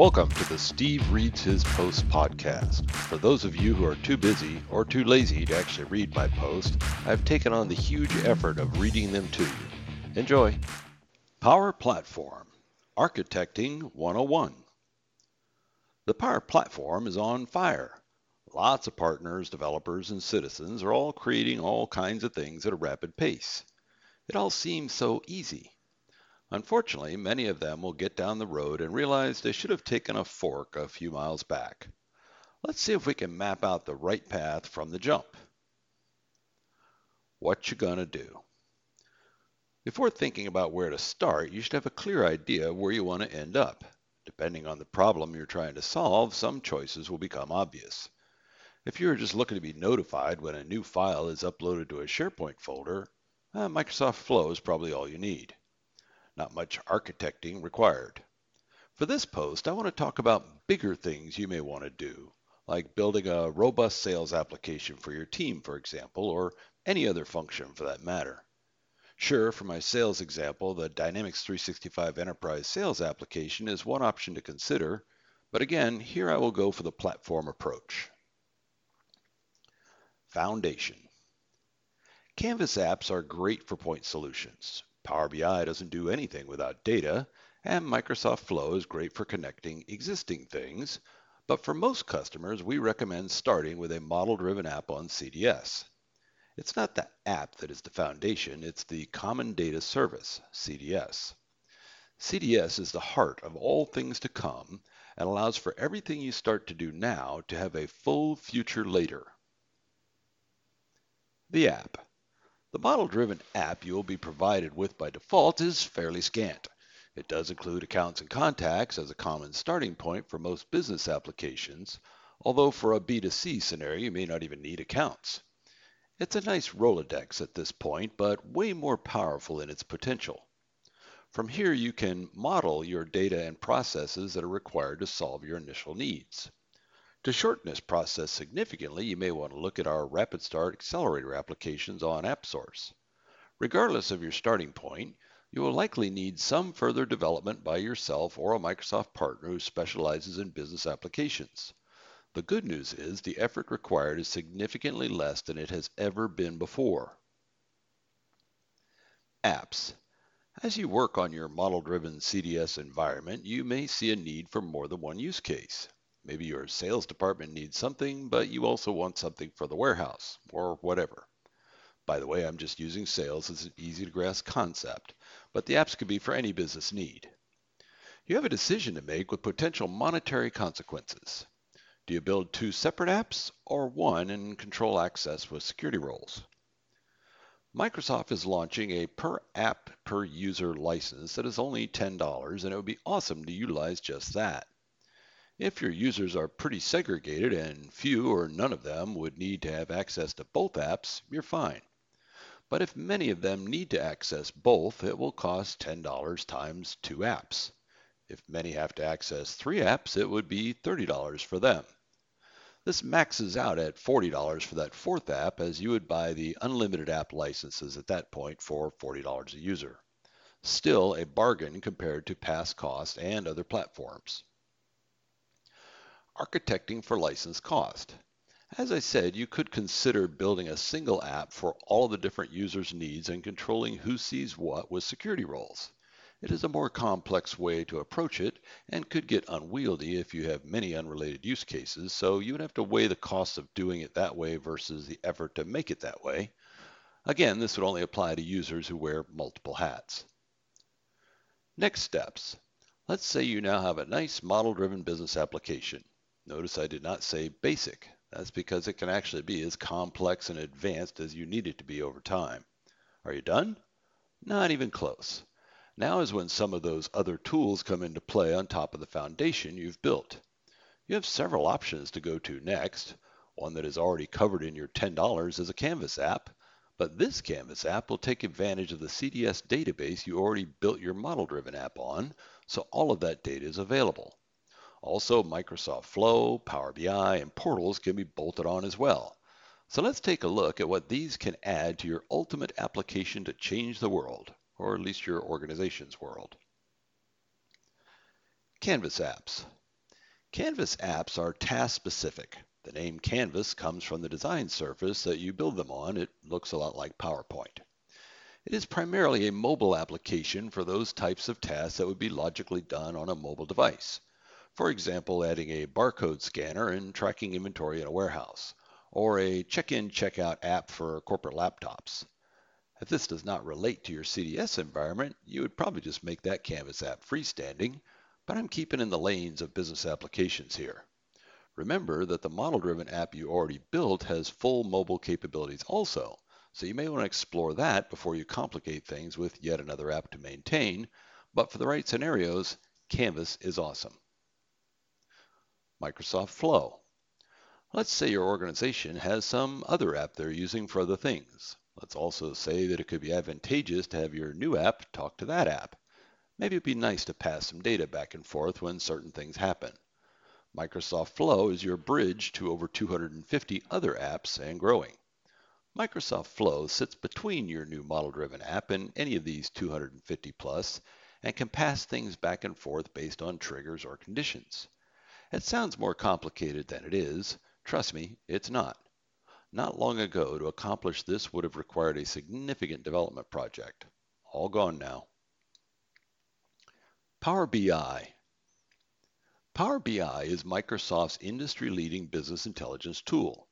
Welcome to the Steve Reads His Post podcast. For those of you who are too busy or too lazy to actually read my post, I've taken on the huge effort of reading them to you. Enjoy. Power Platform Architecting 101. The Power Platform is on fire. Lots of partners, developers, and citizens are all creating all kinds of things at a rapid pace. It all seems so easy. Unfortunately, many of them will get down the road and realize they should have taken a fork a few miles back. Let's see if we can map out the right path from the jump. What you gonna do? Before thinking about where to start, you should have a clear idea of where you want to end up. Depending on the problem you're trying to solve, some choices will become obvious. If you're just looking to be notified when a new file is uploaded to a SharePoint folder, uh, Microsoft Flow is probably all you need. Not much architecting required. For this post, I want to talk about bigger things you may want to do, like building a robust sales application for your team, for example, or any other function for that matter. Sure, for my sales example, the Dynamics 365 Enterprise Sales application is one option to consider, but again, here I will go for the platform approach. Foundation. Canvas apps are great for point solutions. Power BI doesn't do anything without data, and Microsoft Flow is great for connecting existing things, but for most customers, we recommend starting with a model-driven app on CDS. It's not the app that is the foundation, it's the Common Data Service, CDS. CDS is the heart of all things to come and allows for everything you start to do now to have a full future later. The app. The model-driven app you will be provided with by default is fairly scant. It does include accounts and contacts as a common starting point for most business applications, although for a B2C scenario you may not even need accounts. It's a nice Rolodex at this point, but way more powerful in its potential. From here you can model your data and processes that are required to solve your initial needs. To shorten this process significantly, you may want to look at our Rapid Start Accelerator applications on AppSource. Regardless of your starting point, you will likely need some further development by yourself or a Microsoft partner who specializes in business applications. The good news is the effort required is significantly less than it has ever been before. Apps. As you work on your model-driven CDS environment, you may see a need for more than one use case. Maybe your sales department needs something, but you also want something for the warehouse, or whatever. By the way, I'm just using sales as an easy to grasp concept, but the apps could be for any business need. You have a decision to make with potential monetary consequences. Do you build two separate apps, or one and control access with security roles? Microsoft is launching a per app per user license that is only $10, and it would be awesome to utilize just that. If your users are pretty segregated and few or none of them would need to have access to both apps, you're fine. But if many of them need to access both, it will cost $10 times two apps. If many have to access three apps, it would be $30 for them. This maxes out at $40 for that fourth app as you would buy the unlimited app licenses at that point for $40 a user. Still a bargain compared to past costs and other platforms. Architecting for license cost. As I said, you could consider building a single app for all of the different users' needs and controlling who sees what with security roles. It is a more complex way to approach it and could get unwieldy if you have many unrelated use cases, so you would have to weigh the costs of doing it that way versus the effort to make it that way. Again, this would only apply to users who wear multiple hats. Next steps. Let's say you now have a nice model-driven business application. Notice I did not say basic. That's because it can actually be as complex and advanced as you need it to be over time. Are you done? Not even close. Now is when some of those other tools come into play on top of the foundation you've built. You have several options to go to next. One that is already covered in your $10 is a Canvas app, but this Canvas app will take advantage of the CDS database you already built your model-driven app on, so all of that data is available. Also, Microsoft Flow, Power BI, and portals can be bolted on as well. So let's take a look at what these can add to your ultimate application to change the world, or at least your organization's world. Canvas apps. Canvas apps are task specific. The name Canvas comes from the design surface that you build them on. It looks a lot like PowerPoint. It is primarily a mobile application for those types of tasks that would be logically done on a mobile device. For example, adding a barcode scanner and tracking inventory in a warehouse, or a check-in check-out app for corporate laptops. If this does not relate to your CDS environment, you would probably just make that Canvas app freestanding, but I'm keeping in the lanes of business applications here. Remember that the model-driven app you already built has full mobile capabilities also, so you may want to explore that before you complicate things with yet another app to maintain, but for the right scenarios, Canvas is awesome. Microsoft Flow. Let's say your organization has some other app they're using for other things. Let's also say that it could be advantageous to have your new app talk to that app. Maybe it'd be nice to pass some data back and forth when certain things happen. Microsoft Flow is your bridge to over 250 other apps and growing. Microsoft Flow sits between your new model-driven app and any of these 250 plus and can pass things back and forth based on triggers or conditions. It sounds more complicated than it is. Trust me, it's not. Not long ago, to accomplish this would have required a significant development project. All gone now. Power BI. Power BI is Microsoft's industry-leading business intelligence tool.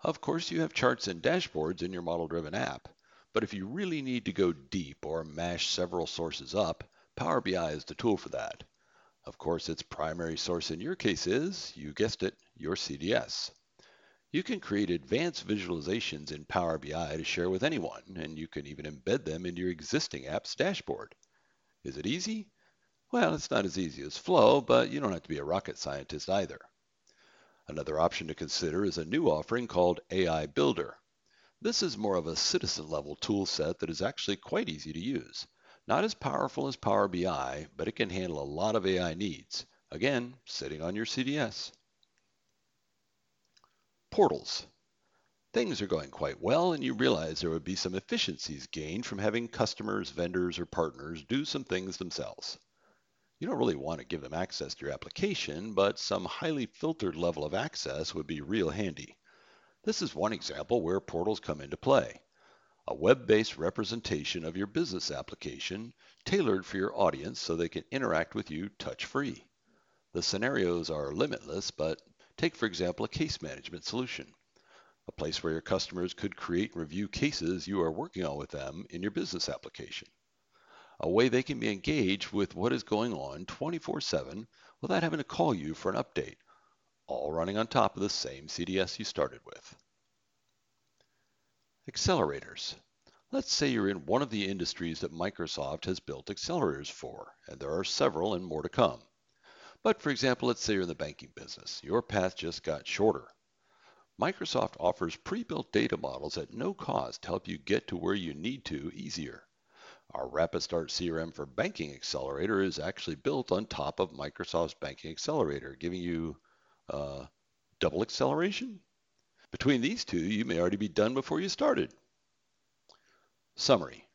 Of course, you have charts and dashboards in your model-driven app, but if you really need to go deep or mash several sources up, Power BI is the tool for that. Of course, its primary source in your case is, you guessed it, your CDS. You can create advanced visualizations in Power BI to share with anyone, and you can even embed them into your existing app's dashboard. Is it easy? Well, it's not as easy as Flow, but you don't have to be a rocket scientist either. Another option to consider is a new offering called AI Builder. This is more of a citizen level tool set that is actually quite easy to use. Not as powerful as Power BI, but it can handle a lot of AI needs. Again, sitting on your CDS. Portals. Things are going quite well, and you realize there would be some efficiencies gained from having customers, vendors, or partners do some things themselves. You don't really want to give them access to your application, but some highly filtered level of access would be real handy. This is one example where portals come into play. A web-based representation of your business application tailored for your audience so they can interact with you touch-free. The scenarios are limitless, but take for example a case management solution, a place where your customers could create and review cases you are working on with them in your business application a way they can be engaged with what is going on 24 7 without having to call you for an update, all running on top of the same CDS you started with. Accelerators. Let's say you're in one of the industries that Microsoft has built accelerators for, and there are several and more to come. But for example, let's say you're in the banking business. Your path just got shorter. Microsoft offers pre-built data models at no cost to help you get to where you need to easier. Our Rapid Start CRM for Banking Accelerator is actually built on top of Microsoft's Banking Accelerator, giving you uh, double acceleration. Between these two, you may already be done before you started. Summary.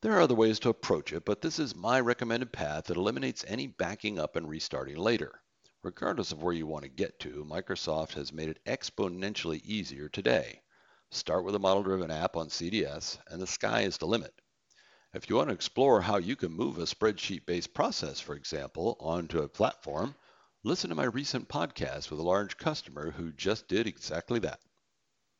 There are other ways to approach it, but this is my recommended path that eliminates any backing up and restarting later. Regardless of where you want to get to, Microsoft has made it exponentially easier today. Start with a model-driven app on CDS, and the sky is the limit. If you want to explore how you can move a spreadsheet-based process, for example, onto a platform, listen to my recent podcast with a large customer who just did exactly that.